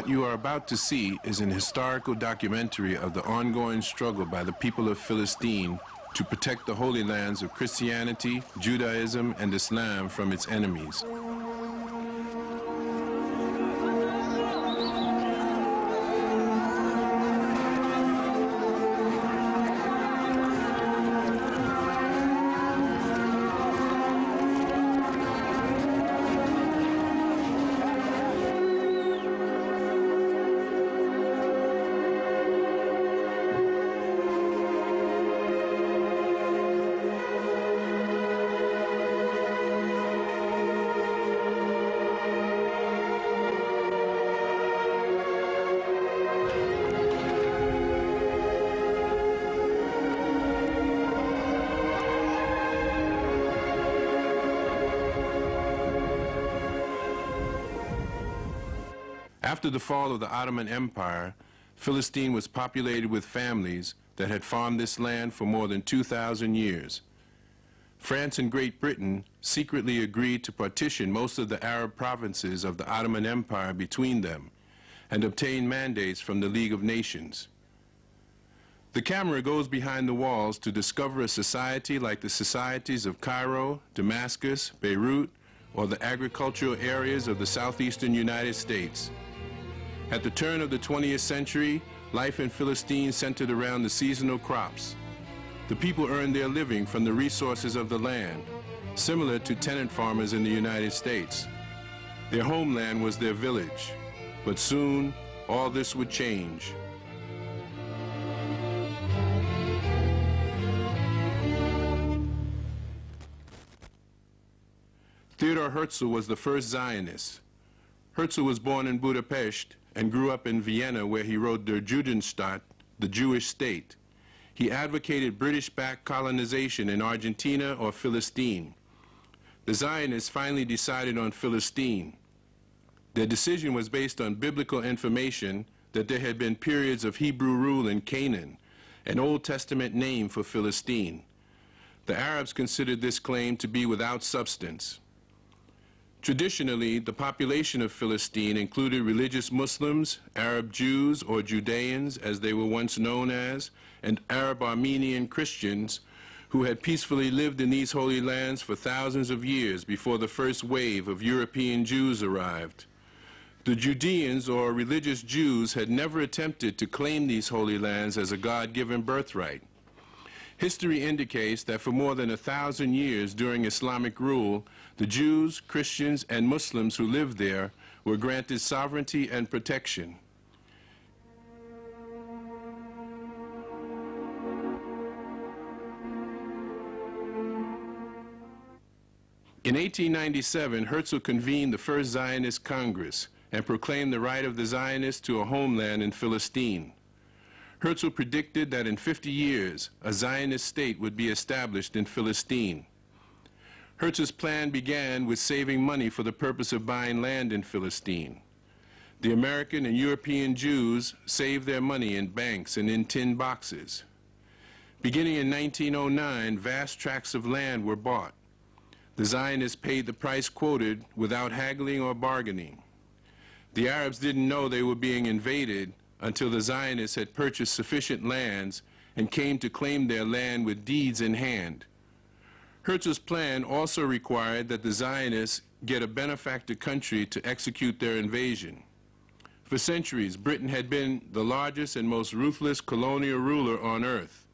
What you are about to see is an historical documentary of the ongoing struggle by the people of Philistine to protect the holy lands of Christianity, Judaism, and Islam from its enemies. After the fall of the Ottoman Empire, Philistine was populated with families that had farmed this land for more than 2,000 years. France and Great Britain secretly agreed to partition most of the Arab provinces of the Ottoman Empire between them and obtain mandates from the League of Nations. The camera goes behind the walls to discover a society like the societies of Cairo, Damascus, Beirut, or the agricultural areas of the southeastern United States. At the turn of the 20th century, life in Philistine centered around the seasonal crops. The people earned their living from the resources of the land, similar to tenant farmers in the United States. Their homeland was their village, but soon all this would change. Theodor Herzl was the first Zionist. Herzl was born in Budapest and grew up in Vienna where he wrote Der Judenstaat, the Jewish state. He advocated British-backed colonization in Argentina or Philistine. The Zionists finally decided on Philistine. Their decision was based on biblical information that there had been periods of Hebrew rule in Canaan, an Old Testament name for Philistine. The Arabs considered this claim to be without substance. Traditionally, the population of Philistine included religious Muslims, Arab Jews or Judeans as they were once known as, and Arab Armenian Christians who had peacefully lived in these holy lands for thousands of years before the first wave of European Jews arrived. The Judeans or religious Jews had never attempted to claim these holy lands as a God-given birthright. History indicates that for more than a thousand years during Islamic rule, the Jews, Christians, and Muslims who lived there were granted sovereignty and protection. In 1897, Herzl convened the First Zionist Congress and proclaimed the right of the Zionists to a homeland in Philistine. Herzl predicted that in 50 years, a Zionist state would be established in Philistine. Herzl's plan began with saving money for the purpose of buying land in Philistine. The American and European Jews saved their money in banks and in tin boxes. Beginning in 1909, vast tracts of land were bought. The Zionists paid the price quoted without haggling or bargaining. The Arabs didn't know they were being invaded until the Zionists had purchased sufficient lands and came to claim their land with deeds in hand. Herzl's plan also required that the Zionists get a benefactor country to execute their invasion. For centuries, Britain had been the largest and most ruthless colonial ruler on earth.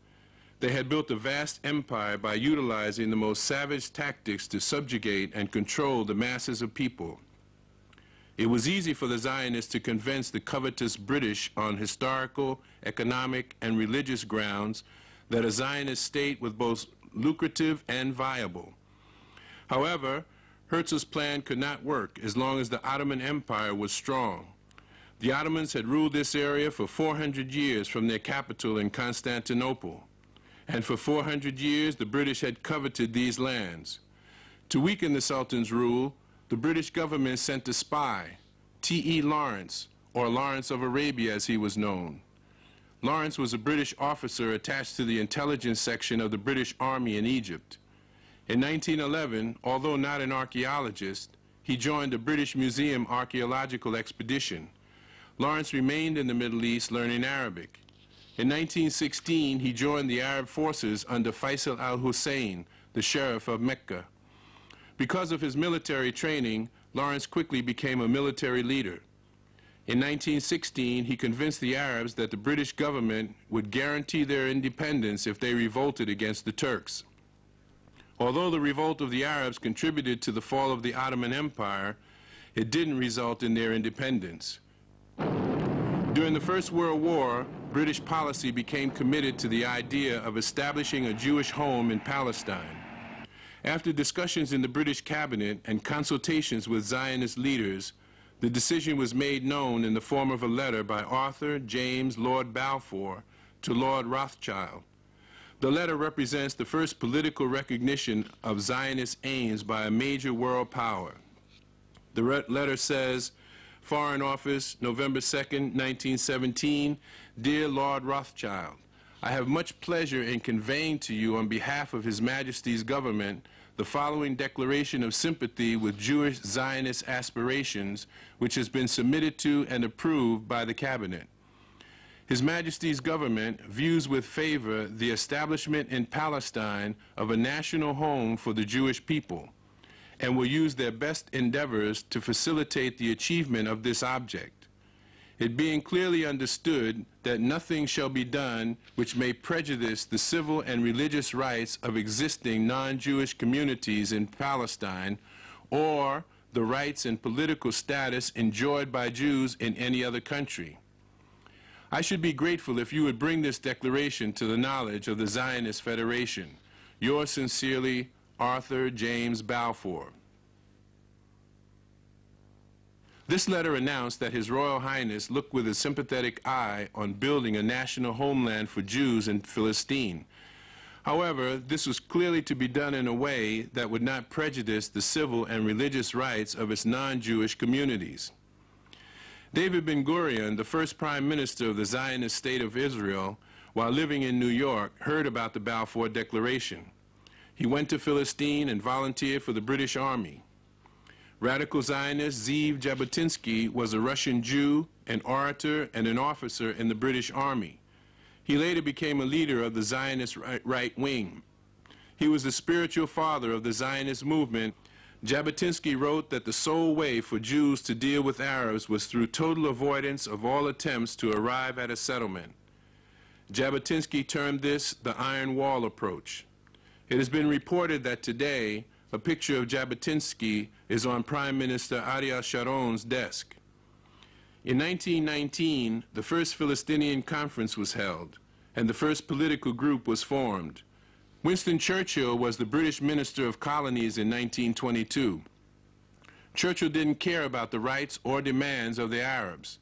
They had built a vast empire by utilizing the most savage tactics to subjugate and control the masses of people. It was easy for the Zionists to convince the covetous British on historical, economic, and religious grounds that a Zionist state was both lucrative and viable. However, Herzl's plan could not work as long as the Ottoman Empire was strong. The Ottomans had ruled this area for 400 years from their capital in Constantinople, and for 400 years the British had coveted these lands. To weaken the Sultan's rule, the British government sent a spy, T.E. Lawrence, or Lawrence of Arabia as he was known. Lawrence was a British officer attached to the intelligence section of the British Army in Egypt. In 1911, although not an archaeologist, he joined the British Museum archaeological expedition. Lawrence remained in the Middle East learning Arabic. In 1916, he joined the Arab forces under Faisal al-Hussein, the sheriff of Mecca. Because of his military training, Lawrence quickly became a military leader. In 1916, he convinced the Arabs that the British government would guarantee their independence if they revolted against the Turks. Although the revolt of the Arabs contributed to the fall of the Ottoman Empire, it didn't result in their independence. During the First World War, British policy became committed to the idea of establishing a Jewish home in Palestine. After discussions in the British cabinet and consultations with Zionist leaders, the decision was made known in the form of a letter by Arthur James Lord Balfour to Lord Rothschild. The letter represents the first political recognition of Zionist aims by a major world power. The letter says, Foreign Office, November 2, 1917, Dear Lord Rothschild, I have much pleasure in conveying to you on behalf of His Majesty's government the following declaration of sympathy with Jewish Zionist aspirations, which has been submitted to and approved by the Cabinet. His Majesty's government views with favor the establishment in Palestine of a national home for the Jewish people and will use their best endeavors to facilitate the achievement of this object, it being clearly understood that nothing shall be done which may prejudice the civil and religious rights of existing non-Jewish communities in Palestine or the rights and political status enjoyed by Jews in any other country. I should be grateful if you would bring this declaration to the knowledge of the Zionist Federation. Yours sincerely, Arthur James Balfour. This letter announced that His Royal Highness looked with a sympathetic eye on building a national homeland for Jews in Philistine. However, this was clearly to be done in a way that would not prejudice the civil and religious rights of its non-Jewish communities. David Ben-Gurion, the first prime minister of the Zionist state of Israel, while living in New York, heard about the Balfour Declaration. He went to Philistine and volunteered for the British Army. Radical Zionist Zeev Jabotinsky was a Russian Jew, an orator, and an officer in the British Army. He later became a leader of the Zionist right, right wing. He was the spiritual father of the Zionist movement. Jabotinsky wrote that the sole way for Jews to deal with Arabs was through total avoidance of all attempts to arrive at a settlement. Jabotinsky termed this the Iron Wall approach. It has been reported that today, a picture of Jabotinsky is on Prime Minister Ariel Sharon's desk. In 1919, the first Philistinian conference was held, and the first political group was formed. Winston Churchill was the British Minister of Colonies in 1922. Churchill didn't care about the rights or demands of the Arabs.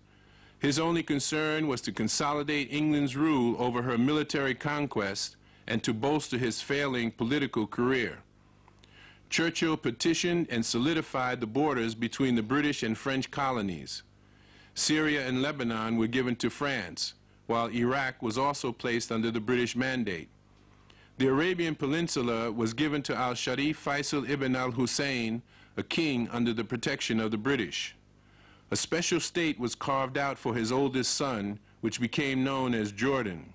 His only concern was to consolidate England's rule over her military conquest and to bolster his failing political career. Churchill petitioned and solidified the borders between the British and French colonies. Syria and Lebanon were given to France, while Iraq was also placed under the British mandate. The Arabian Peninsula was given to al-Sharif Faisal ibn al-Hussein, a king under the protection of the British. A special state was carved out for his oldest son, which became known as Jordan.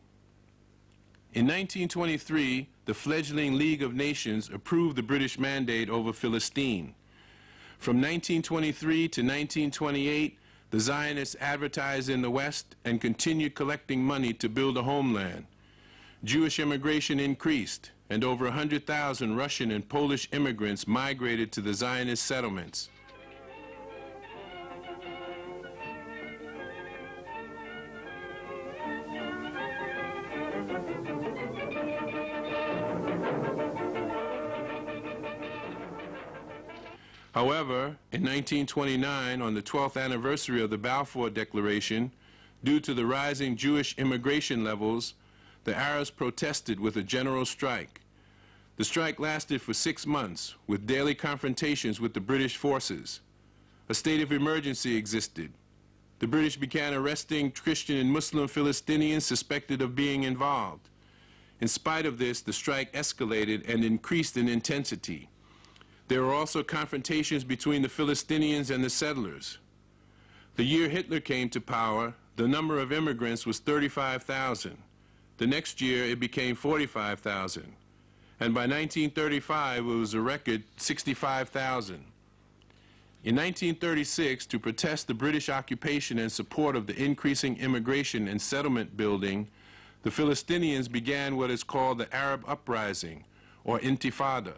In 1923, the fledgling League of Nations approved the British mandate over Philistine. From 1923 to 1928, the Zionists advertised in the West and continued collecting money to build a homeland. Jewish immigration increased, and over 100,000 Russian and Polish immigrants migrated to the Zionist settlements. However, in 1929, on the 12th anniversary of the Balfour Declaration, due to the rising Jewish immigration levels, the Arabs protested with a general strike. The strike lasted for six months, with daily confrontations with the British forces. A state of emergency existed. The British began arresting Christian and Muslim Philistinians suspected of being involved. In spite of this, the strike escalated and increased in intensity. There were also confrontations between the Philistinians and the settlers. The year Hitler came to power, the number of immigrants was 35,000. The next year, it became 45,000. And by 1935, it was a record 65,000. In 1936, to protest the British occupation and support of the increasing immigration and settlement building, the Philistinians began what is called the Arab Uprising, or Intifada.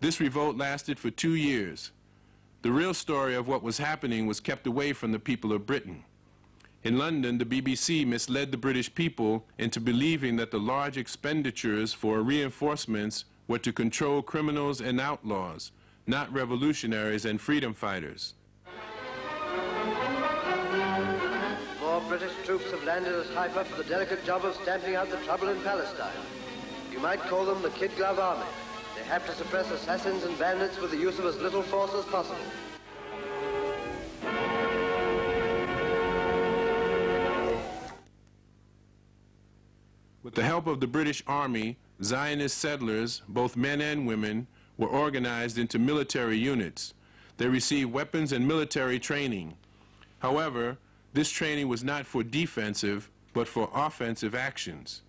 This revolt lasted for two years. The real story of what was happening was kept away from the people of Britain. In London, the BBC misled the British people into believing that the large expenditures for reinforcements were to control criminals and outlaws, not revolutionaries and freedom fighters. More British troops have landed at Haifa for the delicate job of stamping out the trouble in Palestine. You might call them the Kid Glove Army. They have to suppress assassins and bandits with the use of as little force as possible. With the help of the British Army, Zionist settlers, both men and women, were organized into military units. They received weapons and military training. However, this training was not for defensive, but for offensive actions.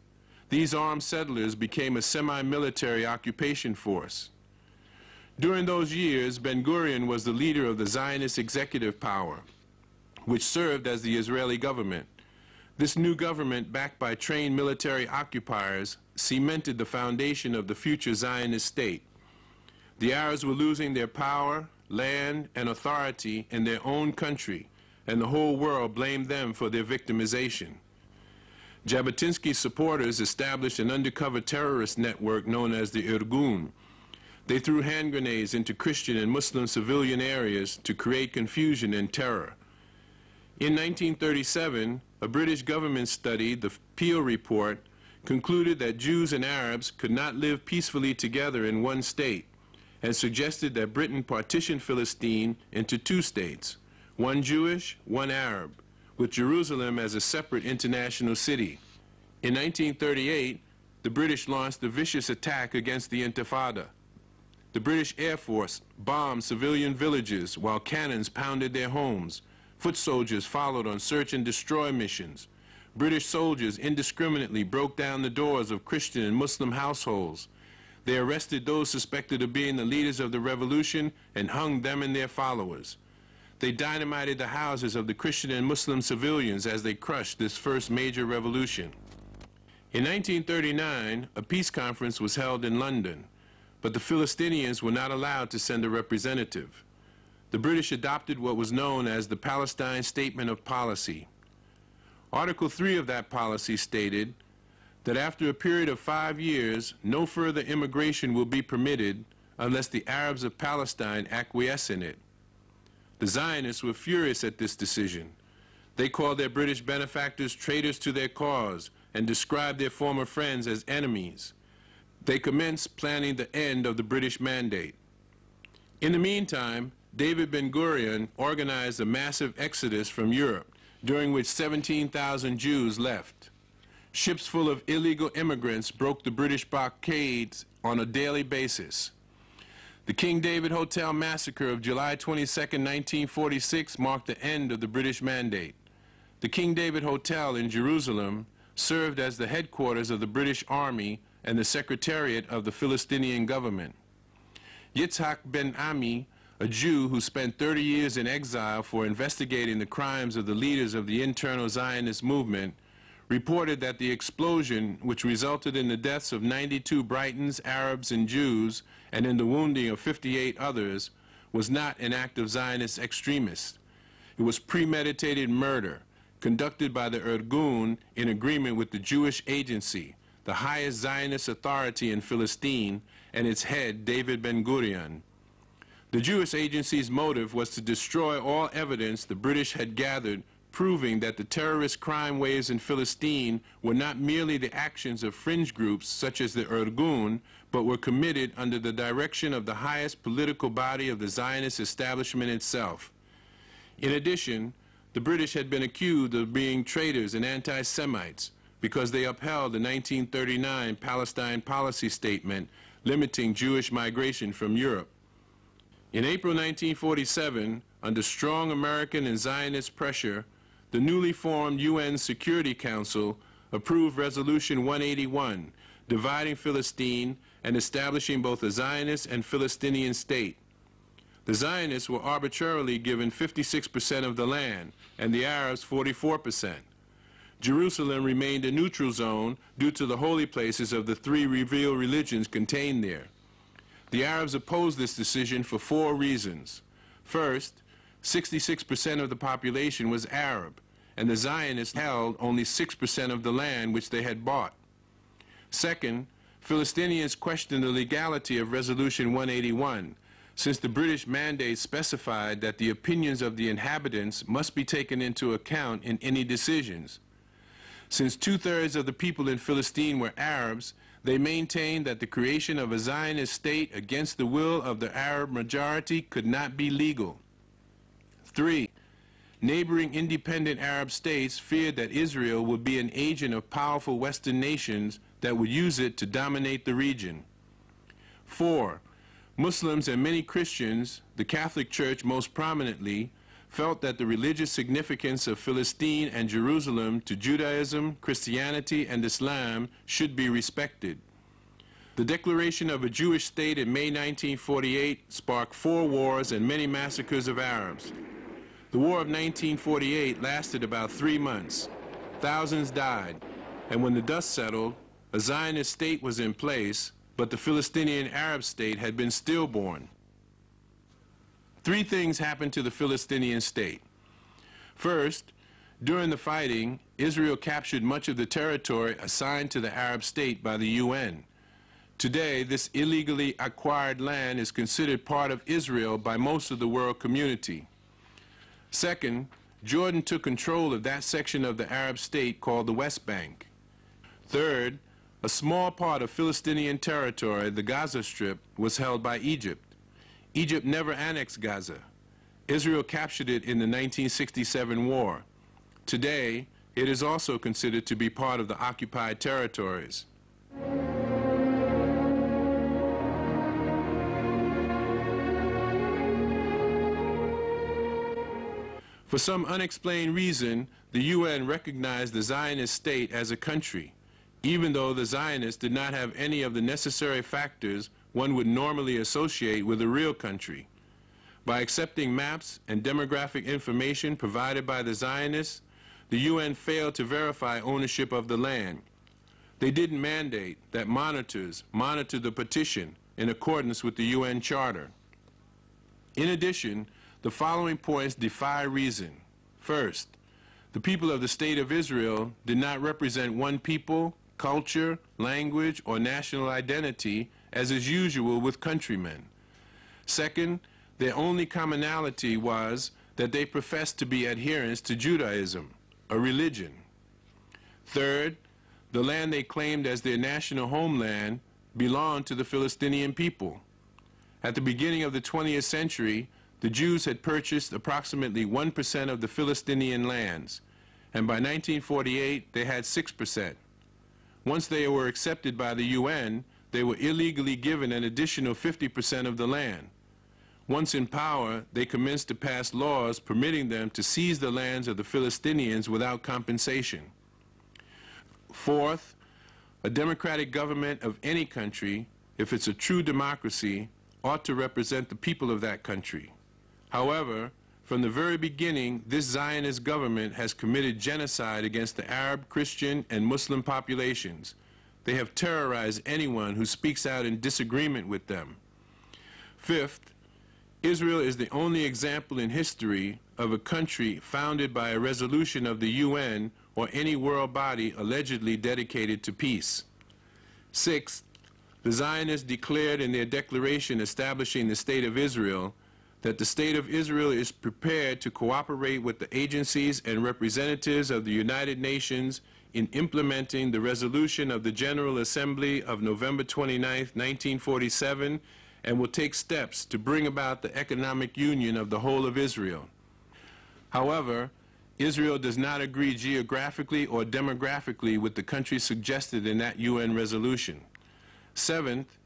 These armed settlers became a semi-military occupation force. During those years, Ben-Gurion was the leader of the Zionist executive power, which served as the Israeli government. This new government, backed by trained military occupiers, cemented the foundation of the future Zionist state. The Arabs were losing their power, land, and authority in their own country, and the whole world blamed them for their victimization. Jabotinsky's supporters established an undercover terrorist network known as the Irgun. They threw hand grenades into Christian and Muslim civilian areas to create confusion and terror. In 1937, a British government study, the Peel Report, concluded that Jews and Arabs could not live peacefully together in one state and suggested that Britain partition Philistine into two states, one Jewish, one Arab, with Jerusalem as a separate international city. In 1938, the British launched a vicious attack against the Intifada. The British Air Force bombed civilian villages while cannons pounded their homes. Foot soldiers followed on search and destroy missions. British soldiers indiscriminately broke down the doors of Christian and Muslim households. They arrested those suspected of being the leaders of the revolution and hung them and their followers. They dynamited the houses of the Christian and Muslim civilians as they crushed this first major revolution. In 1939, a peace conference was held in London, but the Philistinians were not allowed to send a representative. The British adopted what was known as the Palestine Statement of Policy. Article 3 of that policy stated that after a period of five years, no further immigration will be permitted unless the Arabs of Palestine acquiesce in it. The Zionists were furious at this decision. They called their British benefactors traitors to their cause and described their former friends as enemies. They commenced planning the end of the British mandate. In the meantime, David Ben-Gurion organized a massive exodus from Europe, during which 17,000 Jews left. Ships full of illegal immigrants broke the British blockades on a daily basis. The King David Hotel massacre of July 22, 1946 marked the end of the British mandate. The King David Hotel in Jerusalem served as the headquarters of the British Army and the secretariat of the Philistinian government. Yitzhak Ben Ami, a Jew who spent 30 years in exile for investigating the crimes of the leaders of the internal Zionist movement, reported that the explosion, which resulted in the deaths of 92 Britons, Arabs, and Jews, and in the wounding of 58 others, was not an act of Zionist extremists. It was premeditated murder conducted by the Irgun in agreement with the Jewish Agency, the highest Zionist authority in Philistine, and its head, David Ben-Gurion. The Jewish Agency's motive was to destroy all evidence the British had gathered proving that the terrorist crime waves in Philistine were not merely the actions of fringe groups such as the Irgun, but were committed under the direction of the highest political body of the Zionist establishment itself. In addition, the British had been accused of being traitors and anti-Semites because they upheld the 1939 Palestine policy statement limiting Jewish migration from Europe. In April 1947, under strong American and Zionist pressure, the newly formed UN Security Council approved Resolution 181, dividing Philistine and establishing both a Zionist and Philistinian state. The Zionists were arbitrarily given 56% of the land, and the Arabs 44%. Jerusalem remained a neutral zone due to the holy places of the three revealed religions contained there. The Arabs opposed this decision for four reasons. First, 66% of the population was Arab, and the Zionists held only 6% of the land which they had bought. Second, Philistinians questioned the legality of Resolution 181, since the British mandate specified that the opinions of the inhabitants must be taken into account in any decisions. Since two-thirds of the people in Philistine were Arabs, they maintained that the creation of a Zionist state against the will of the Arab majority could not be legal. Three, neighboring independent Arab states feared that Israel would be an agent of powerful Western nations that would use it to dominate the region. Four, Muslims and many Christians, the Catholic Church most prominently, felt that the religious significance of Philistine and Jerusalem to Judaism, Christianity, and Islam should be respected. The declaration of a Jewish state in May 1948 sparked four wars and many massacres of Arabs. The War of 1948 lasted about three months. Thousands died, and when the dust settled, a Zionist state was in place, but the Philistinian Arab state had been stillborn. Three things happened to the Philistinian state. First, during the fighting, Israel captured much of the territory assigned to the Arab state by the UN. Today, this illegally acquired land is considered part of Israel by most of the world community. Second, Jordan took control of that section of the Arab state called the West Bank. Third, a small part of Philistinian territory, the Gaza Strip, was held by Egypt. Egypt never annexed Gaza. Israel captured it in the 1967 war. Today, it is also considered to be part of the occupied territories. For some unexplained reason, the UN recognized the Zionist state as a country, even though the Zionists did not have any of the necessary factors one would normally associate with a real country. By accepting maps and demographic information provided by the Zionists, the UN failed to verify ownership of the land. They didn't mandate that monitors monitor the petition in accordance with the UN Charter. In addition, the following points defy reason. First, the people of the State of Israel did not represent one people, culture, language, or national identity as is usual with countrymen. Second, their only commonality was that they professed to be adherents to Judaism, a religion. Third, the land they claimed as their national homeland belonged to the Philistinian people. At the beginning of the 20th century, the Jews had purchased approximately 1% of the Philistinian lands, and by 1948 they had 6%. Once they were accepted by the UN, they were illegally given an additional 50% of the land. Once in power, they commenced to pass laws permitting them to seize the lands of the Philistinians without compensation. Fourth, a democratic government of any country, if it's a true democracy, ought to represent the people of that country. However, from the very beginning, this Zionist government has committed genocide against the Arab, Christian, and Muslim populations. They have terrorized anyone who speaks out in disagreement with them. Fifth, Israel is the only example in history of a country founded by a resolution of the UN or any world body allegedly dedicated to peace. Sixth, the Zionists declared in their declaration establishing the State of Israel that the State of Israel is prepared to cooperate with the agencies and representatives of the United Nations in implementing the resolution of the General Assembly of November 29, 1947, and will take steps to bring about the economic union of the whole of Israel. However, Israel does not agree geographically or demographically with the countries suggested in that UN resolution. Seventh,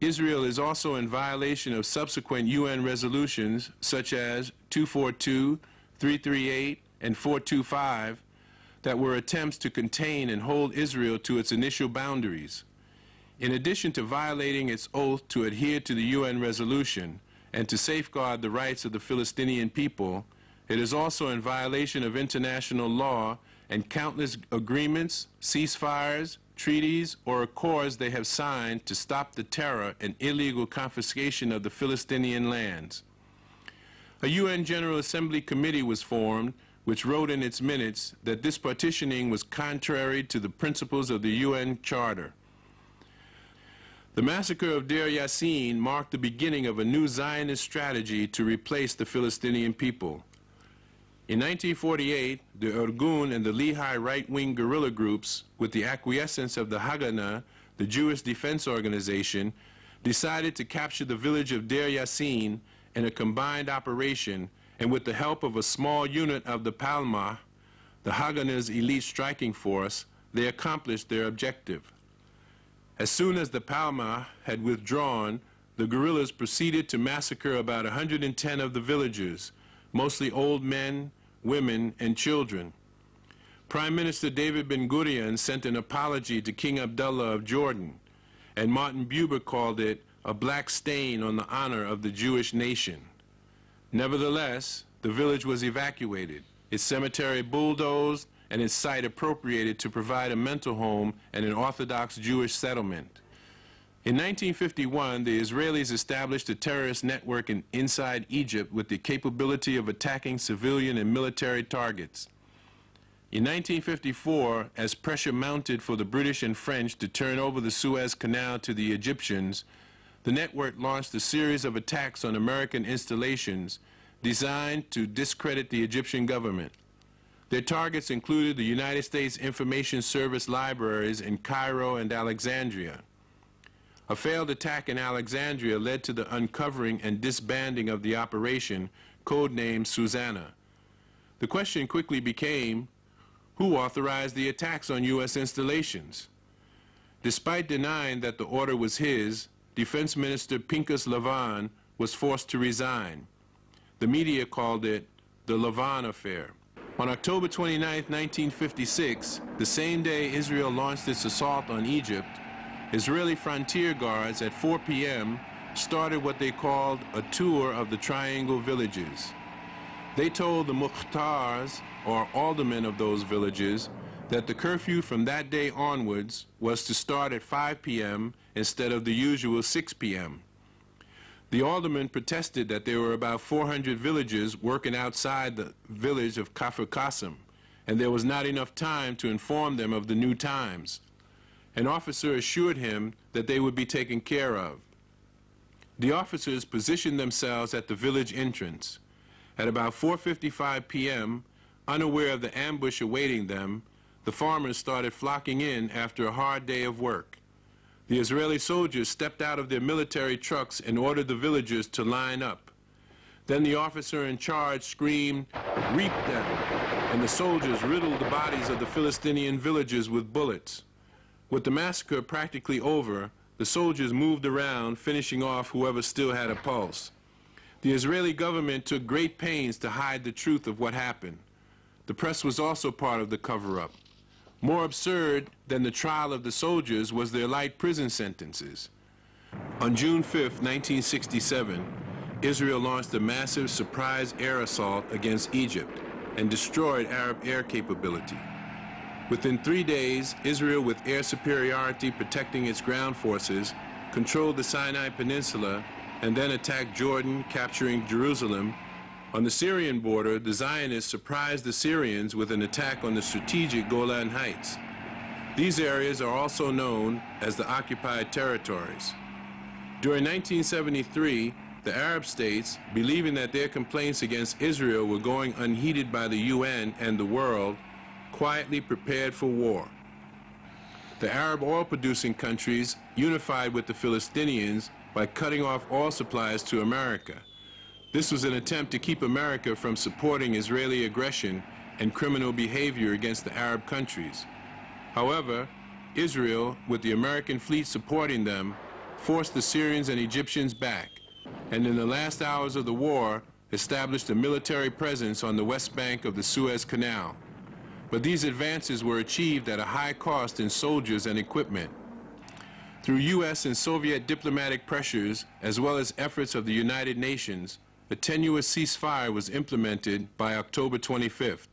Israel is also in violation of subsequent UN resolutions such as 242, 338, and 425 that were attempts to contain and hold Israel to its initial boundaries. In addition to violating its oath to adhere to the UN resolution and to safeguard the rights of the Philistinian people, it is also in violation of international law and countless agreements, ceasefires, treaties, or accords they have signed to stop the terror and illegal confiscation of the Philistinian lands. A UN General Assembly committee was formed which wrote in its minutes that this partitioning was contrary to the principles of the UN Charter. The massacre of Deir Yassin marked the beginning of a new Zionist strategy to replace the Philistinian people. In 1948, the Irgun and the Lehi right-wing guerrilla groups, with the acquiescence of the Haganah, the Jewish Defense Organization, decided to capture the village of Deir Yassin in a combined operation and with the help of a small unit of the Palmah, the Haganah's elite striking force, they accomplished their objective. As soon as the Palmah had withdrawn, the guerrillas proceeded to massacre about 110 of the villagers, mostly old men, women, and children. Prime Minister David Ben Gurion sent an apology to King Abdullah of Jordan, and Martin Buber called it a black stain on the honor of the Jewish nation. Nevertheless, the village was evacuated, its cemetery bulldozed, and its site appropriated to provide a mental home and an Orthodox Jewish settlement. In 1951, the Israelis established a terrorist network in, inside Egypt with the capability of attacking civilian and military targets. In 1954, as pressure mounted for the British and French to turn over the Suez Canal to the Egyptians, the network launched a series of attacks on American installations designed to discredit the Egyptian government. Their targets included the United States Information Service libraries in Cairo and Alexandria. A failed attack in Alexandria led to the uncovering and disbanding of the operation, codenamed Susanna. The question quickly became, who authorized the attacks on U.S. installations? Despite denying that the order was his, Defense Minister Pinchas Lavon was forced to resign. The media called it the Lavon Affair. On October 29, 1956, the same day Israel launched its assault on Egypt, Israeli frontier guards at 4 p.m. started what they called a tour of the Triangle villages. They told the Mukhtars, or aldermen of those villages, that the curfew from that day onwards was to start at 5 p.m. instead of the usual 6 p.m. The aldermen protested that there were about 400 villagers working outside the village of Kafr Qasim, and there was not enough time to inform them of the new times. An officer assured him that they would be taken care of. The officers positioned themselves at the village entrance. At about 4.55 p.m., unaware of the ambush awaiting them, the farmers started flocking in after a hard day of work. The Israeli soldiers stepped out of their military trucks and ordered the villagers to line up. Then the officer in charge screamed, Reap them! And the soldiers riddled the bodies of the Philistinian villagers with bullets. With the massacre practically over, the soldiers moved around, finishing off whoever still had a pulse. The Israeli government took great pains to hide the truth of what happened. The press was also part of the cover-up. More absurd than the trial of the soldiers was their light prison sentences. On June 5, 1967, Israel launched a massive surprise air assault against Egypt and destroyed Arab air capability. Within three days, Israel, with air superiority protecting its ground forces, controlled the Sinai Peninsula and then attacked Jordan, capturing Jerusalem on the Syrian border, the Zionists surprised the Syrians with an attack on the strategic Golan Heights. These areas are also known as the occupied territories. During 1973, the Arab states, believing that their complaints against Israel were going unheeded by the UN and the world, quietly prepared for war. The Arab oil-producing countries unified with the Philistinians by cutting off all supplies to America. This was an attempt to keep America from supporting Israeli aggression and criminal behavior against the Arab countries. However, Israel, with the American fleet supporting them, forced the Syrians and Egyptians back, and in the last hours of the war, established a military presence on the west bank of the Suez Canal. But these advances were achieved at a high cost in soldiers and equipment. Through U.S. and Soviet diplomatic pressures, as well as efforts of the United Nations, a tenuous ceasefire was implemented by October 25th.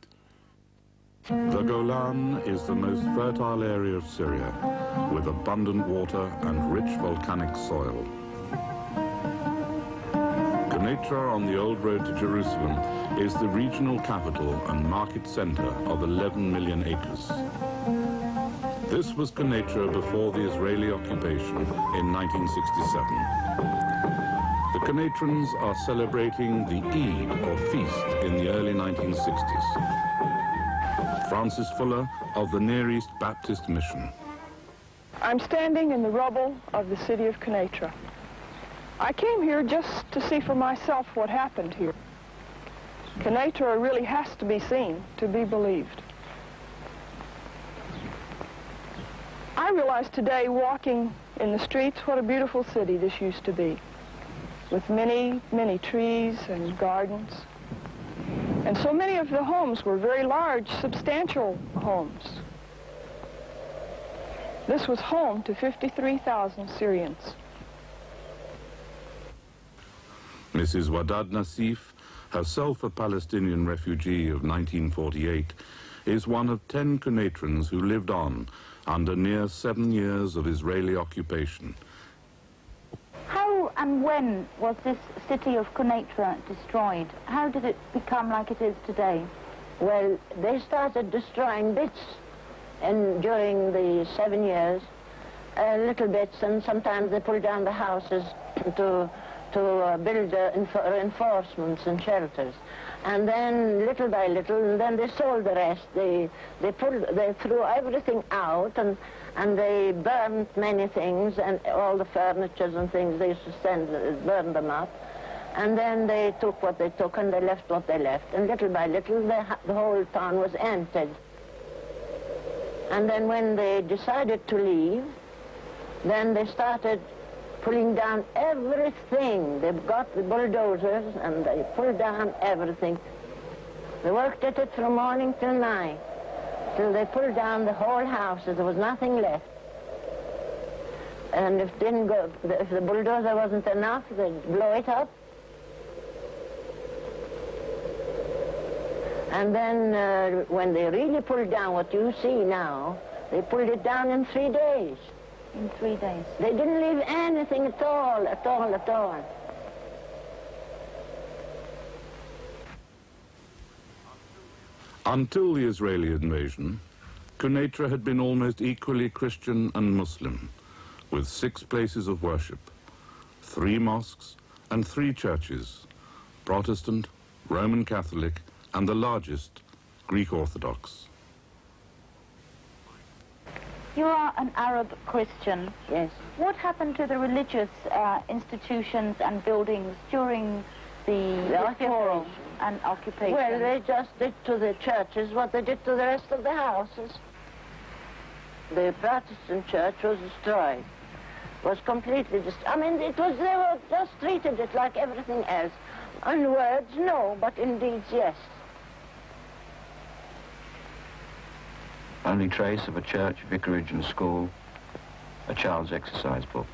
The Golan is the most fertile area of Syria, with abundant water and rich volcanic soil. Quneitra on the old road to Jerusalem is the regional capital and market center of 11 million acres. This was Quneitra before the Israeli occupation in 1967. The Queneitrans are celebrating the Eid, or feast, in the early 1960s. Francis Fuller of the Near East Baptist Mission. I'm standing in the rubble of the city of Quneitra. I came here just to see for myself what happened here. Quneitra really has to be seen to be believed. I realize today, walking in the streets, what a beautiful city this used to be, with many, many trees and gardens. And so many of the homes were very large, substantial homes. This was home to 53,000 Syrians. Mrs. Wadad Nassif, herself a Palestinian refugee of 1948, is one of 10 Queneitrans who lived on under near seven years of Israeli occupation. How and when was this city of Quneitra destroyed? How did it become like it is today? Well, they started destroying bits and during the seven years, uh, little bits, and sometimes they pulled down the houses to to uh, build uh, reinforcements and shelters. And then little by little, and then they sold the rest. They they pulled they threw everything out and and they burned many things and all the furnitures and things they used to send burn them up. And then they took what they took and they left what they left. And little by little, the, the whole town was emptied. And then when they decided to leave, then they started pulling down everything. They've got the bulldozers and they pull down everything. They worked at it from morning till night, till they pulled down the whole house. There was nothing left. And if didn't go, if the bulldozer wasn't enough, they'd blow it up. And then uh, when they really pulled down what you see now, they pulled it down in three days in three days? They didn't leave anything at all, at all, at all. Until the Israeli invasion, Quneitra had been almost equally Christian and Muslim, with six places of worship, three mosques and three churches, Protestant, Roman Catholic, and the largest, Greek Orthodox. You are an Arab Christian. Yes. What happened to the religious uh, institutions and buildings during the, the occupation and occupation? Well, they just did to the churches what they did to the rest of the houses. The Protestant church was destroyed. Was completely destroyed. I mean, it was they were just treated it like everything else. In words, no, but in deeds, yes. Only trace of a church, vicarage and school, a child's exercise book.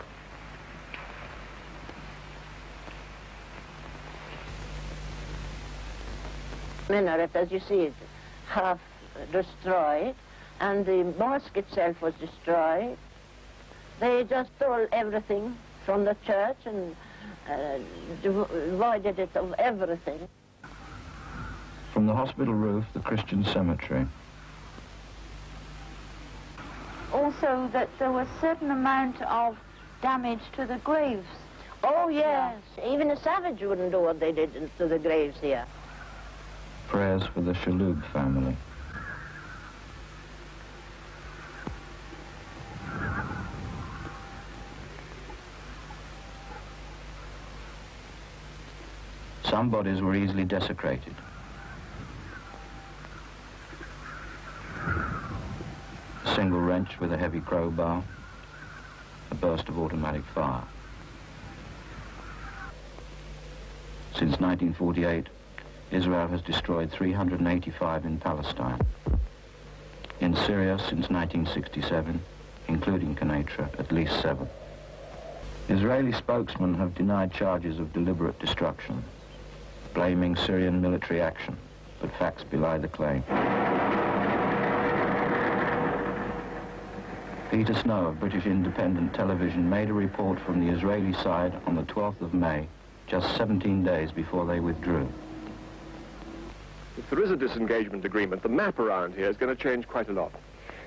Minaret, as you see it, half destroyed, and the mosque itself was destroyed. They just stole everything from the church and uh, devoided it of everything. From the hospital roof, the Christian cemetery, also that there was a certain amount of damage to the graves. Oh, yes. Yeah. Even a savage wouldn't do what they did to the graves here. Prayers for the Shalub family. Some bodies were easily desecrated. With a heavy crowbar, a burst of automatic fire. Since 1948, Israel has destroyed 385 in Palestine. In Syria since 1967, including Quneitra, at least seven. Israeli spokesmen have denied charges of deliberate destruction, blaming Syrian military action, but facts belie the claim. Peter Snow of British Independent Television made a report from the Israeli side on the 12th of May, just 17 days before they withdrew. If there is a disengagement agreement, the map around here is going to change quite a lot.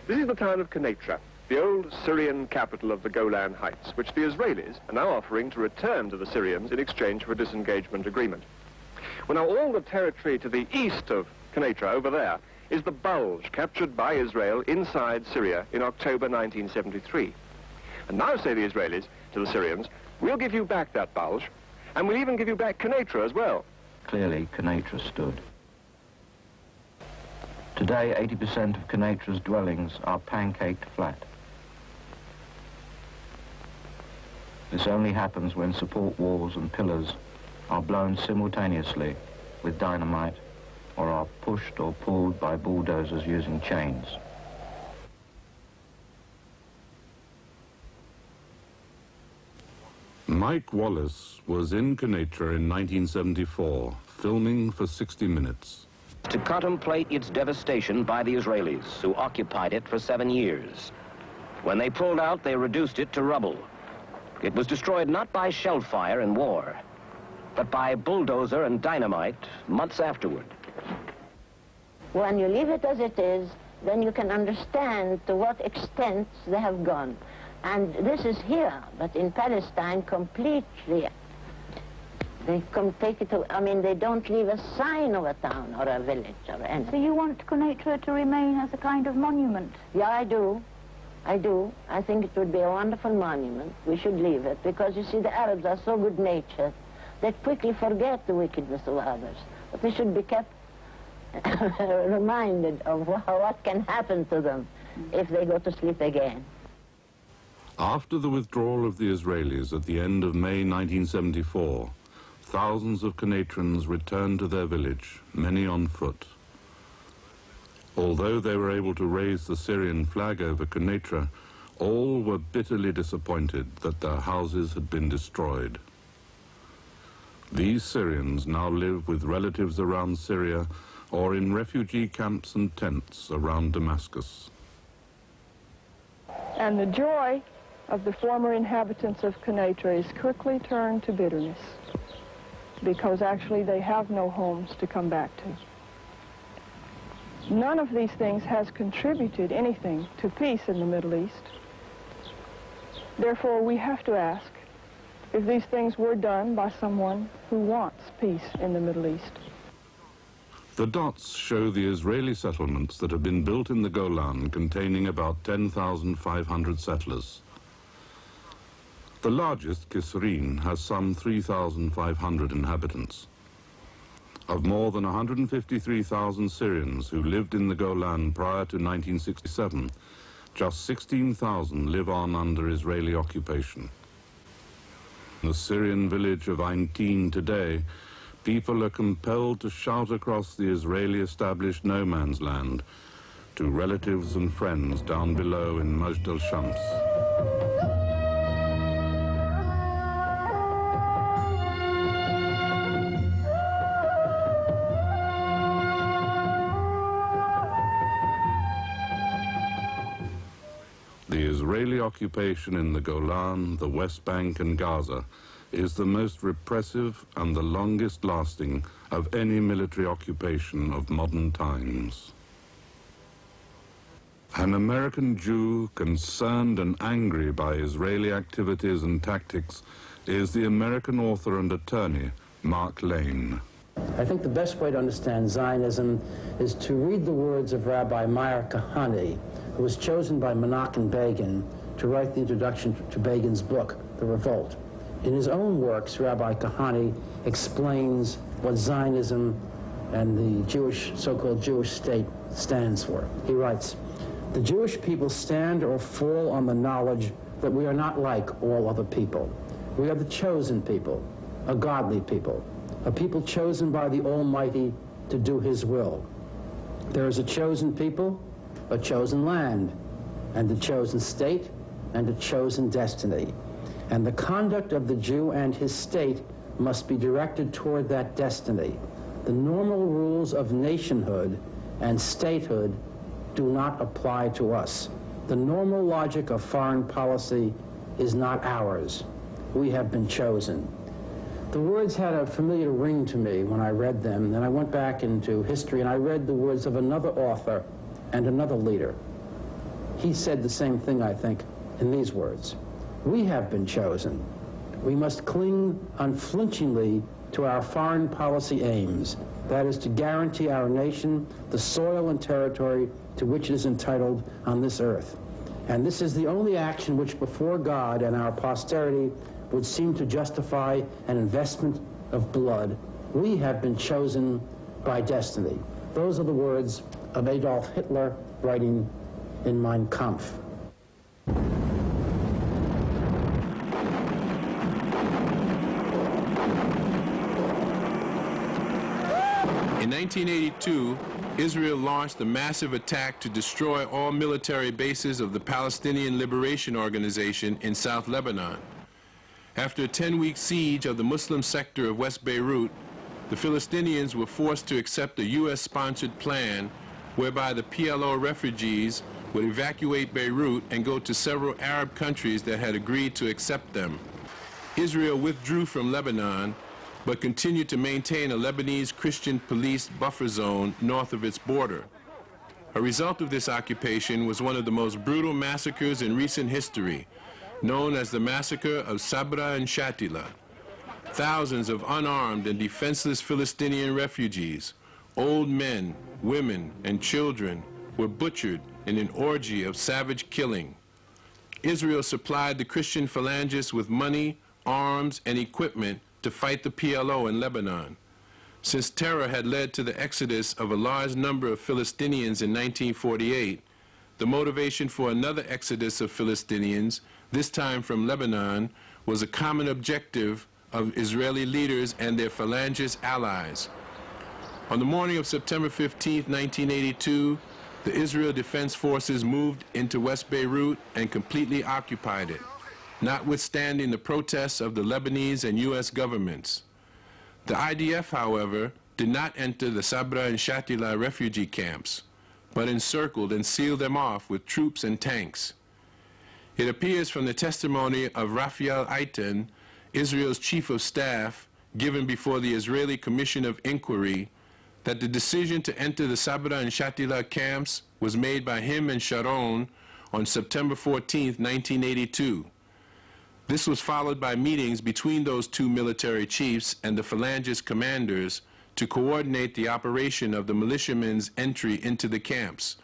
This is the town of Quneitra, the old Syrian capital of the Golan Heights, which the Israelis are now offering to return to the Syrians in exchange for a disengagement agreement. Well, now, all the territory to the east of Quneitra, over there, is the bulge captured by Israel inside Syria in October 1973. And now say the Israelis to the Syrians, we'll give you back that bulge, and we'll even give you back Quneitra as well. Clearly, Quneitra stood. Today, 80% of Quneitra's dwellings are pancaked flat. This only happens when support walls and pillars are blown simultaneously with dynamite or are pushed or pulled by bulldozers using chains. Mike Wallace was in Quneitra in 1974, filming for 60 Minutes. To contemplate its devastation by the Israelis, who occupied it for seven years. When they pulled out, they reduced it to rubble. It was destroyed not by shell fire and war, but by bulldozer and dynamite months afterward. When you leave it as it is, then you can understand to what extent they have gone. And this is here, but in Palestine, completely. They come take it to, I mean, they don't leave a sign of a town or a village or anything. So you want Quneitra to remain as a kind of monument? Yeah, I do. I do. I think it would be a wonderful monument. We should leave it because, you see, the Arabs are so good-natured. They quickly forget the wickedness of others. But they should be kept reminded of what can happen to them if they go to sleep again. After the withdrawal of the Israelis at the end of May 1974, thousands of Queneitrans returned to their village, many on foot. Although they were able to raise the Syrian flag over Quneitra, all were bitterly disappointed that their houses had been destroyed. These Syrians now live with relatives around Syria or in refugee camps and tents around Damascus. And the joy of the former inhabitants of Quneitra is quickly turned to bitterness because actually they have no homes to come back to. None of these things has contributed anything to peace in the Middle East. Therefore, we have to ask if these things were done by someone who wants peace in the Middle East. The dots show the Israeli settlements that have been built in the Golan containing about 10,500 settlers. The largest, Kisrin, has some 3,500 inhabitants. Of more than 153,000 Syrians who lived in the Golan prior to 1967, just 16,000 live on under Israeli occupation. The Syrian village of Aintin today, people are compelled to shout across the Israeli-established no man's land to relatives and friends down below in Majd al-Shams. The Israeli occupation in the Golan, the West Bank and Gaza is the most repressive and the longest lasting of any military occupation of modern times. An American Jew concerned and angry by Israeli activities and tactics is the American author and attorney Mark Lane. I think the best way to understand Zionism is to read the words of Rabbi Meir Kahane, who was chosen by Menachem Begin to write the introduction to Begin's book, The Revolt. In his own works, Rabbi Kahane explains what Zionism and the Jewish, so-called Jewish state stands for. He writes, the Jewish people stand or fall on the knowledge that we are not like all other people. We are the chosen people, a godly people, a people chosen by the Almighty to do his will. There is a chosen people, a chosen land, and a chosen state, and a chosen destiny. And the conduct of the Jew and his state must be directed toward that destiny. The normal rules of nationhood and statehood do not apply to us. The normal logic of foreign policy is not ours. We have been chosen. The words had a familiar ring to me when I read them. Then I went back into history and I read the words of another author and another leader. He said the same thing, I think, in these words. We have been chosen. We must cling unflinchingly to our foreign policy aims. That is to guarantee our nation the soil and territory to which it is entitled on this earth. And this is the only action which before God and our posterity would seem to justify an investment of blood. We have been chosen by destiny. Those are the words of Adolf Hitler writing in Mein Kampf. 1982, Israel launched a massive attack to destroy all military bases of the Palestinian Liberation Organization in South Lebanon. After a 10-week siege of the Muslim sector of West Beirut, the Philistinians were forced to accept a U.S.-sponsored plan whereby the PLO refugees would evacuate Beirut and go to several Arab countries that had agreed to accept them. Israel withdrew from Lebanon but continued to maintain a Lebanese Christian police buffer zone north of its border. A result of this occupation was one of the most brutal massacres in recent history, known as the Massacre of Sabra and Shatila. Thousands of unarmed and defenseless Philistinian refugees, old men, women, and children were butchered in an orgy of savage killing. Israel supplied the Christian phalangists with money, arms, and equipment to fight the PLO in Lebanon. Since terror had led to the exodus of a large number of Philistinians in 1948, the motivation for another exodus of Philistinians, this time from Lebanon, was a common objective of Israeli leaders and their phalangist allies. On the morning of September 15, 1982, the Israel Defense Forces moved into West Beirut and completely occupied it notwithstanding the protests of the Lebanese and U.S. governments. The IDF, however, did not enter the Sabra and Shatila refugee camps, but encircled and sealed them off with troops and tanks. It appears from the testimony of Raphael Eitan, Israel's chief of staff, given before the Israeli Commission of Inquiry, that the decision to enter the Sabra and Shatila camps was made by him and Sharon on September 14, 1982. This was followed by meetings between those two military chiefs and the Phalangist commanders to coordinate the operation of the militiamen's entry into the camps.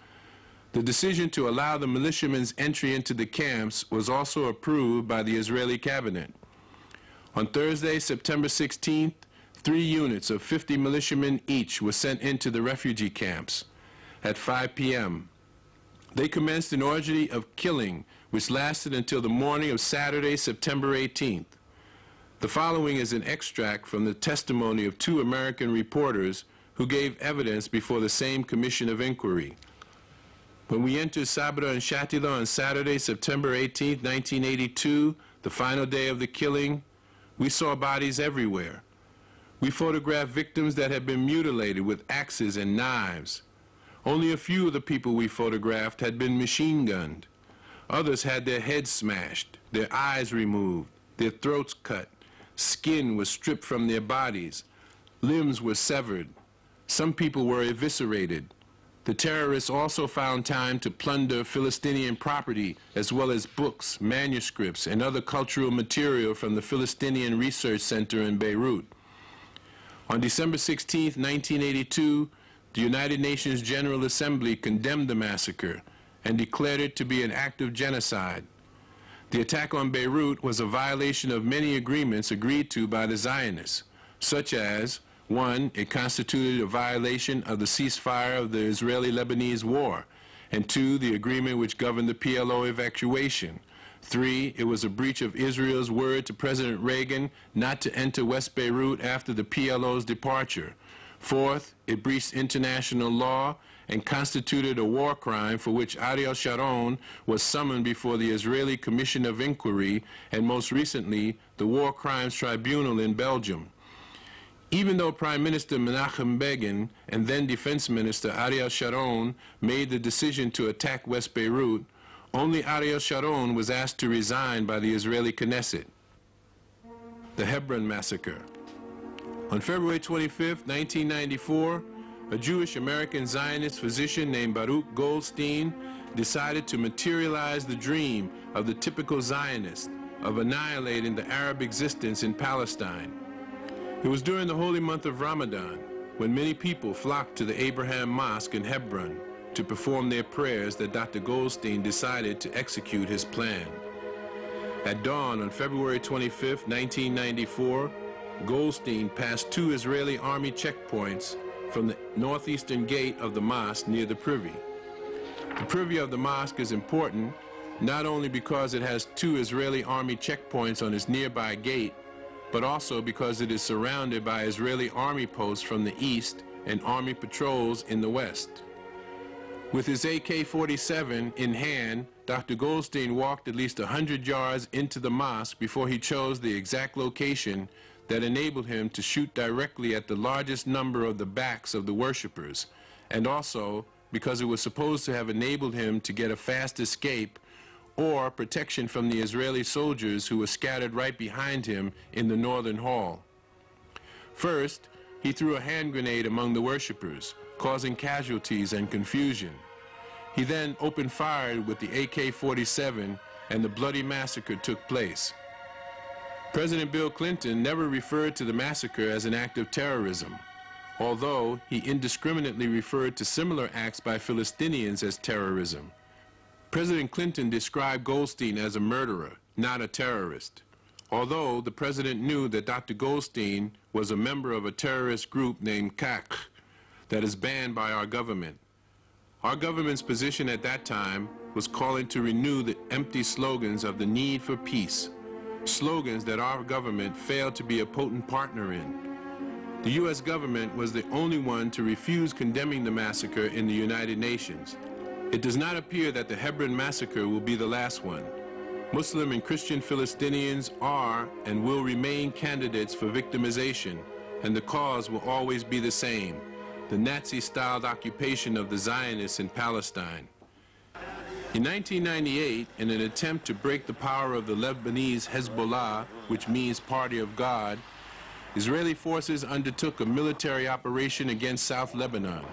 The decision to allow the militiamen's entry into the camps was also approved by the Israeli cabinet. On Thursday, September 16th, three units of 50 militiamen each were sent into the refugee camps. At 5 p.m., they commenced an orgy of killing which lasted until the morning of Saturday, September 18th. The following is an extract from the testimony of two American reporters who gave evidence before the same commission of inquiry. When we entered Sabra and Shatila on Saturday, September 18, 1982, the final day of the killing, we saw bodies everywhere. We photographed victims that had been mutilated with axes and knives. Only a few of the people we photographed had been machine gunned. Others had their heads smashed, their eyes removed, their throats cut, skin was stripped from their bodies, limbs were severed. Some people were eviscerated. The terrorists also found time to plunder Philistinian property as well as books, manuscripts, and other cultural material from the Philistinian Research Center in Beirut. On December 16, 1982, the United Nations General Assembly condemned the massacre and declared it to be an act of genocide. The attack on Beirut was a violation of many agreements agreed to by the Zionists, such as, one, it constituted a violation of the ceasefire of the Israeli-Lebanese war, and two, the agreement which governed the PLO evacuation, Three, it was a breach of Israel's word to President Reagan not to enter West Beirut after the PLO's departure. Fourth, it breached international law and constituted a war crime for which Ariel Sharon was summoned before the Israeli Commission of Inquiry and most recently the War Crimes Tribunal in Belgium. Even though Prime Minister Menachem Begin and then Defense Minister Ariel Sharon made the decision to attack West Beirut, only Ariel Sharon was asked to resign by the Israeli Knesset. The Hebron Massacre. On February 25, 1994, a Jewish American Zionist physician named Baruch Goldstein decided to materialize the dream of the typical Zionist of annihilating the Arab existence in Palestine. It was during the holy month of Ramadan when many people flocked to the Abraham Mosque in Hebron to perform their prayers that Dr. Goldstein decided to execute his plan. At dawn on February 25, 1994, Goldstein passed two Israeli army checkpoints from the northeastern gate of the mosque near the privy. The privy of the mosque is important not only because it has two Israeli army checkpoints on its nearby gate, but also because it is surrounded by Israeli army posts from the east and army patrols in the west. With his AK-47 in hand, Dr. Goldstein walked at least 100 yards into the mosque before he chose the exact location that enabled him to shoot directly at the largest number of the backs of the worshippers, and also because it was supposed to have enabled him to get a fast escape or protection from the Israeli soldiers who were scattered right behind him in the northern hall. First, he threw a hand grenade among the worshippers, causing casualties and confusion. He then opened fire with the AK-47 and the bloody massacre took place. President Bill Clinton never referred to the massacre as an act of terrorism, although he indiscriminately referred to similar acts by Philistinians as terrorism. President Clinton described Goldstein as a murderer, not a terrorist, although the president knew that Dr. Goldstein was a member of a terrorist group named Kach that is banned by our government. Our government's position at that time was calling to renew the empty slogans of the need for peace slogans that our government failed to be a potent partner in. The U.S. government was the only one to refuse condemning the massacre in the United Nations. It does not appear that the Hebron massacre will be the last one. Muslim and Christian Philistinians are and will remain candidates for victimization, and the cause will always be the same, the Nazi-styled occupation of the Zionists in Palestine. In 1998, in an attempt to break the power of the Lebanese Hezbollah, which means Party of God, Israeli forces undertook a military operation against South Lebanon.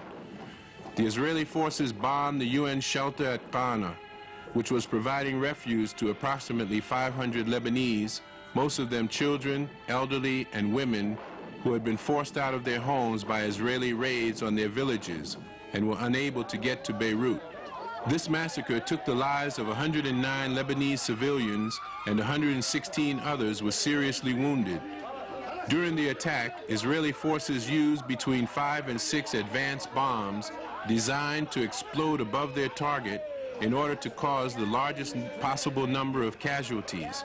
The Israeli forces bombed the UN shelter at Qana, which was providing refuge to approximately 500 Lebanese, most of them children, elderly, and women who had been forced out of their homes by Israeli raids on their villages and were unable to get to Beirut. This massacre took the lives of 109 Lebanese civilians and 116 others were seriously wounded. During the attack, Israeli forces used between five and six advanced bombs designed to explode above their target in order to cause the largest possible number of casualties.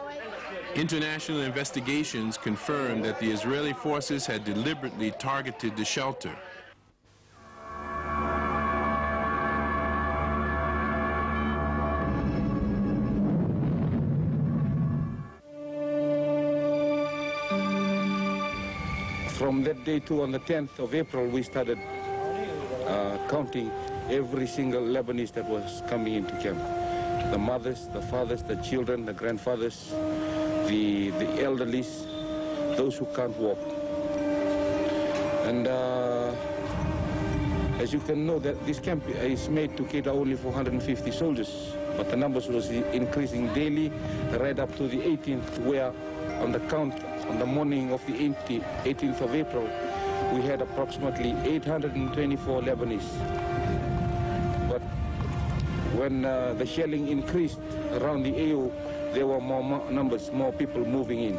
International investigations confirmed that the Israeli forces had deliberately targeted the shelter. From that day to on the 10th of April, we started uh, counting every single Lebanese that was coming into camp. The mothers, the fathers, the children, the grandfathers, the, the elderlies, those who can't walk. And uh, as you can know, that this camp is made to cater only for 150 soldiers, but the numbers was increasing daily, right up to the 18th, where on the count on the morning of the 18th of April, we had approximately 824 Lebanese. But when uh, the shelling increased around the AO, there were more numbers, more people moving in.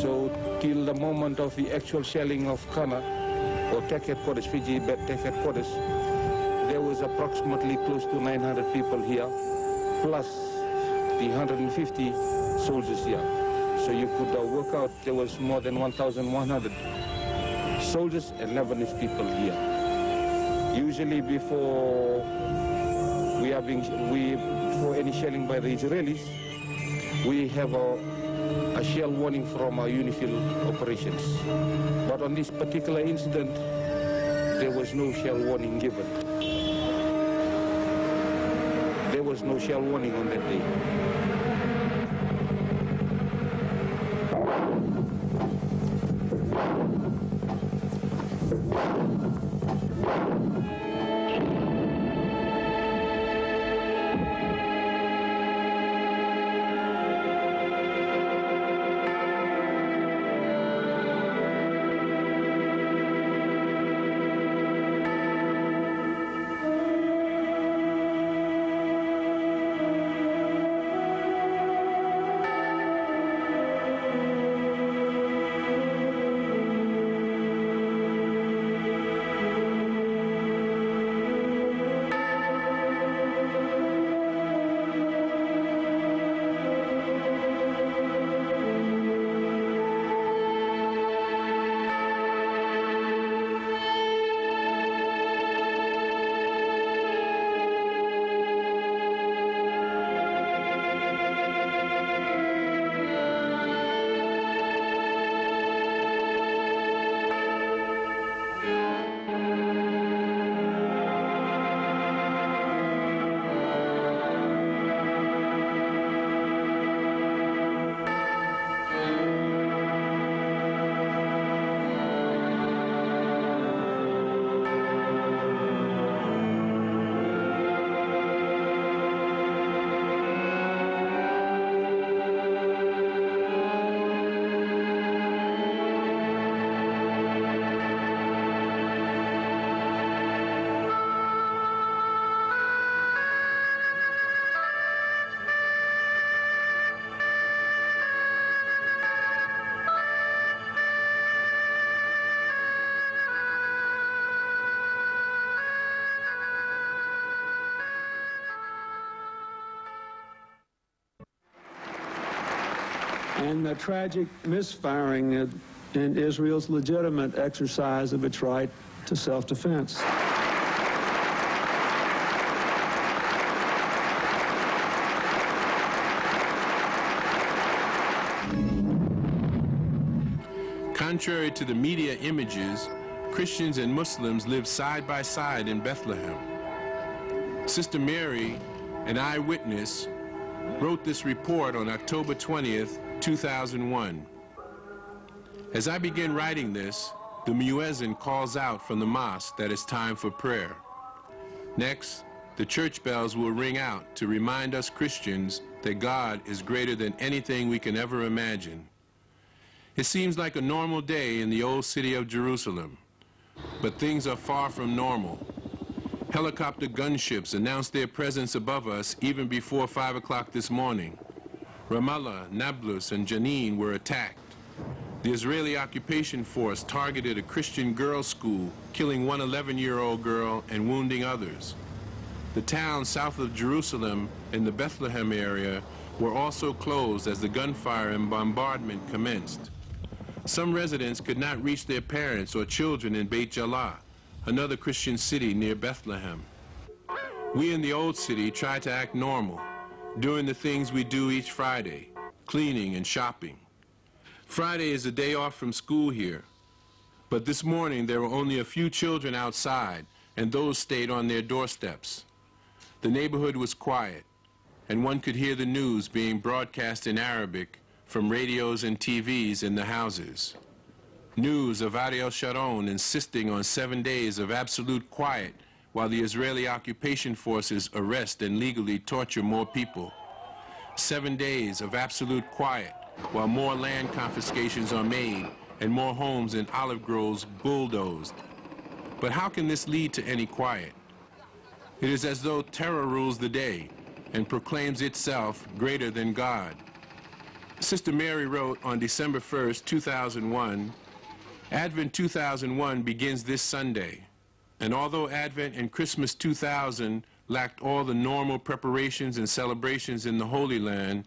So till the moment of the actual shelling of Kana, or tech headquarters, Fiji tech headquarters, there was approximately close to 900 people here, plus the 150 soldiers here. So you could uh, work out there was more than 1,100 soldiers and Lebanese people here. Usually before we are being, we, for any shelling by the Israelis, we have a, a shell warning from our UNIFIL operations. But on this particular incident, there was no shell warning given. There was no shell warning on that day. And the tragic misfiring in Israel's legitimate exercise of its right to self-defense. Contrary to the media images, Christians and Muslims live side by side in Bethlehem. Sister Mary, an eyewitness, wrote this report on October 20th, 2001. As I begin writing this, the muezzin calls out from the mosque that it's time for prayer. Next, the church bells will ring out to remind us Christians that God is greater than anything we can ever imagine. It seems like a normal day in the old city of Jerusalem, but things are far from normal. Helicopter gunships announced their presence above us even before 5 o'clock this morning. Ramallah, Nablus, and Jenin were attacked. The Israeli occupation force targeted a Christian girls' school, killing one 11-year-old girl and wounding others. The towns south of Jerusalem in the Bethlehem area were also closed as the gunfire and bombardment commenced. Some residents could not reach their parents or children in Beit Jalah, another Christian city near Bethlehem. We in the old city tried to act normal, doing the things we do each Friday, cleaning and shopping. Friday is a day off from school here, but this morning there were only a few children outside, and those stayed on their doorsteps. The neighborhood was quiet, and one could hear the news being broadcast in Arabic from radios and TVs in the houses. News of Ariel Sharon insisting on seven days of absolute quiet while the Israeli occupation forces arrest and legally torture more people. Seven days of absolute quiet while more land confiscations are made and more homes and olive groves bulldozed. But how can this lead to any quiet? It is as though terror rules the day and proclaims itself greater than God. Sister Mary wrote on December 1st, 2001, Advent 2001 begins this Sunday. And although Advent and Christmas 2000 lacked all the normal preparations and celebrations in the Holy Land,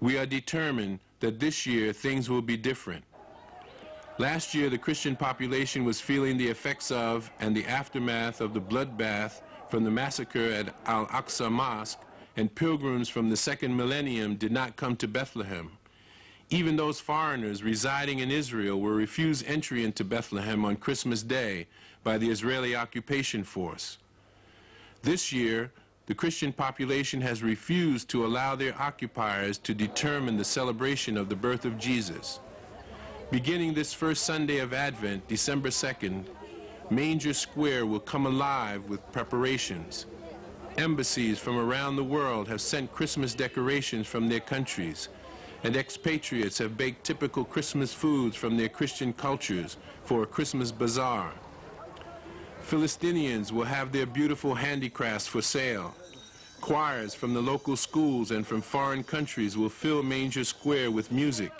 we are determined that this year things will be different. Last year, the Christian population was feeling the effects of and the aftermath of the bloodbath from the massacre at Al Aqsa Mosque, and pilgrims from the second millennium did not come to Bethlehem. Even those foreigners residing in Israel were refused entry into Bethlehem on Christmas Day by the Israeli occupation force. This year, the Christian population has refused to allow their occupiers to determine the celebration of the birth of Jesus. Beginning this first Sunday of Advent, December 2nd, Manger Square will come alive with preparations. Embassies from around the world have sent Christmas decorations from their countries, and expatriates have baked typical Christmas foods from their Christian cultures for a Christmas bazaar. Philistinians will have their beautiful handicrafts for sale. Choirs from the local schools and from foreign countries will fill Manger Square with music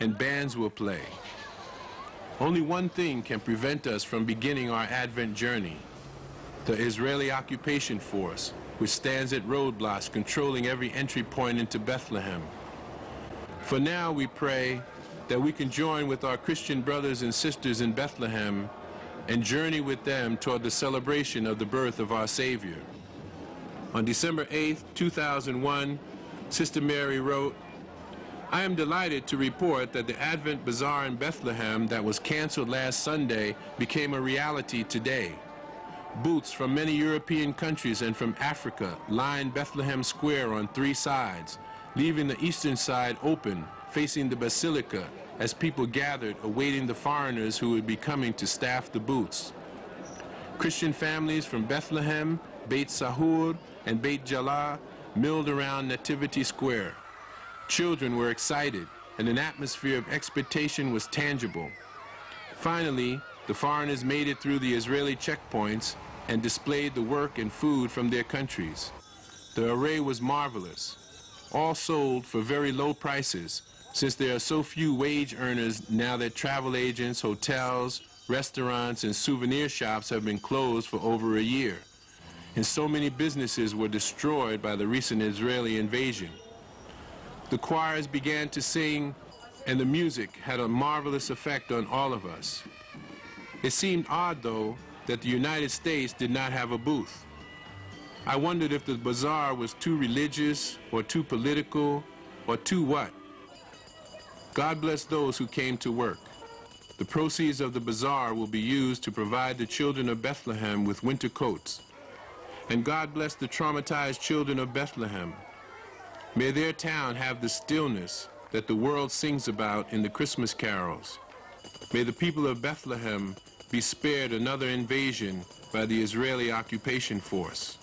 and bands will play. Only one thing can prevent us from beginning our Advent journey the Israeli occupation force, which stands at roadblocks controlling every entry point into Bethlehem. For now, we pray that we can join with our Christian brothers and sisters in Bethlehem and journey with them toward the celebration of the birth of our Savior. On December 8, 2001, Sister Mary wrote, I am delighted to report that the Advent Bazaar in Bethlehem that was canceled last Sunday became a reality today. Booths from many European countries and from Africa lined Bethlehem Square on three sides, leaving the eastern side open, facing the Basilica, as people gathered awaiting the foreigners who would be coming to staff the booths. Christian families from Bethlehem, Beit Sahur, and Beit Jallah milled around Nativity Square. Children were excited, and an atmosphere of expectation was tangible. Finally, the foreigners made it through the Israeli checkpoints and displayed the work and food from their countries. The array was marvelous, all sold for very low prices, since there are so few wage earners now that travel agents, hotels, restaurants, and souvenir shops have been closed for over a year. And so many businesses were destroyed by the recent Israeli invasion. The choirs began to sing, and the music had a marvelous effect on all of us. It seemed odd, though, that the United States did not have a booth. I wondered if the bazaar was too religious, or too political, or too what. God bless those who came to work. The proceeds of the bazaar will be used to provide the children of Bethlehem with winter coats. And God bless the traumatized children of Bethlehem May their town have the stillness that the world sings about in the Christmas carols. May the people of Bethlehem be spared another invasion by the Israeli occupation force.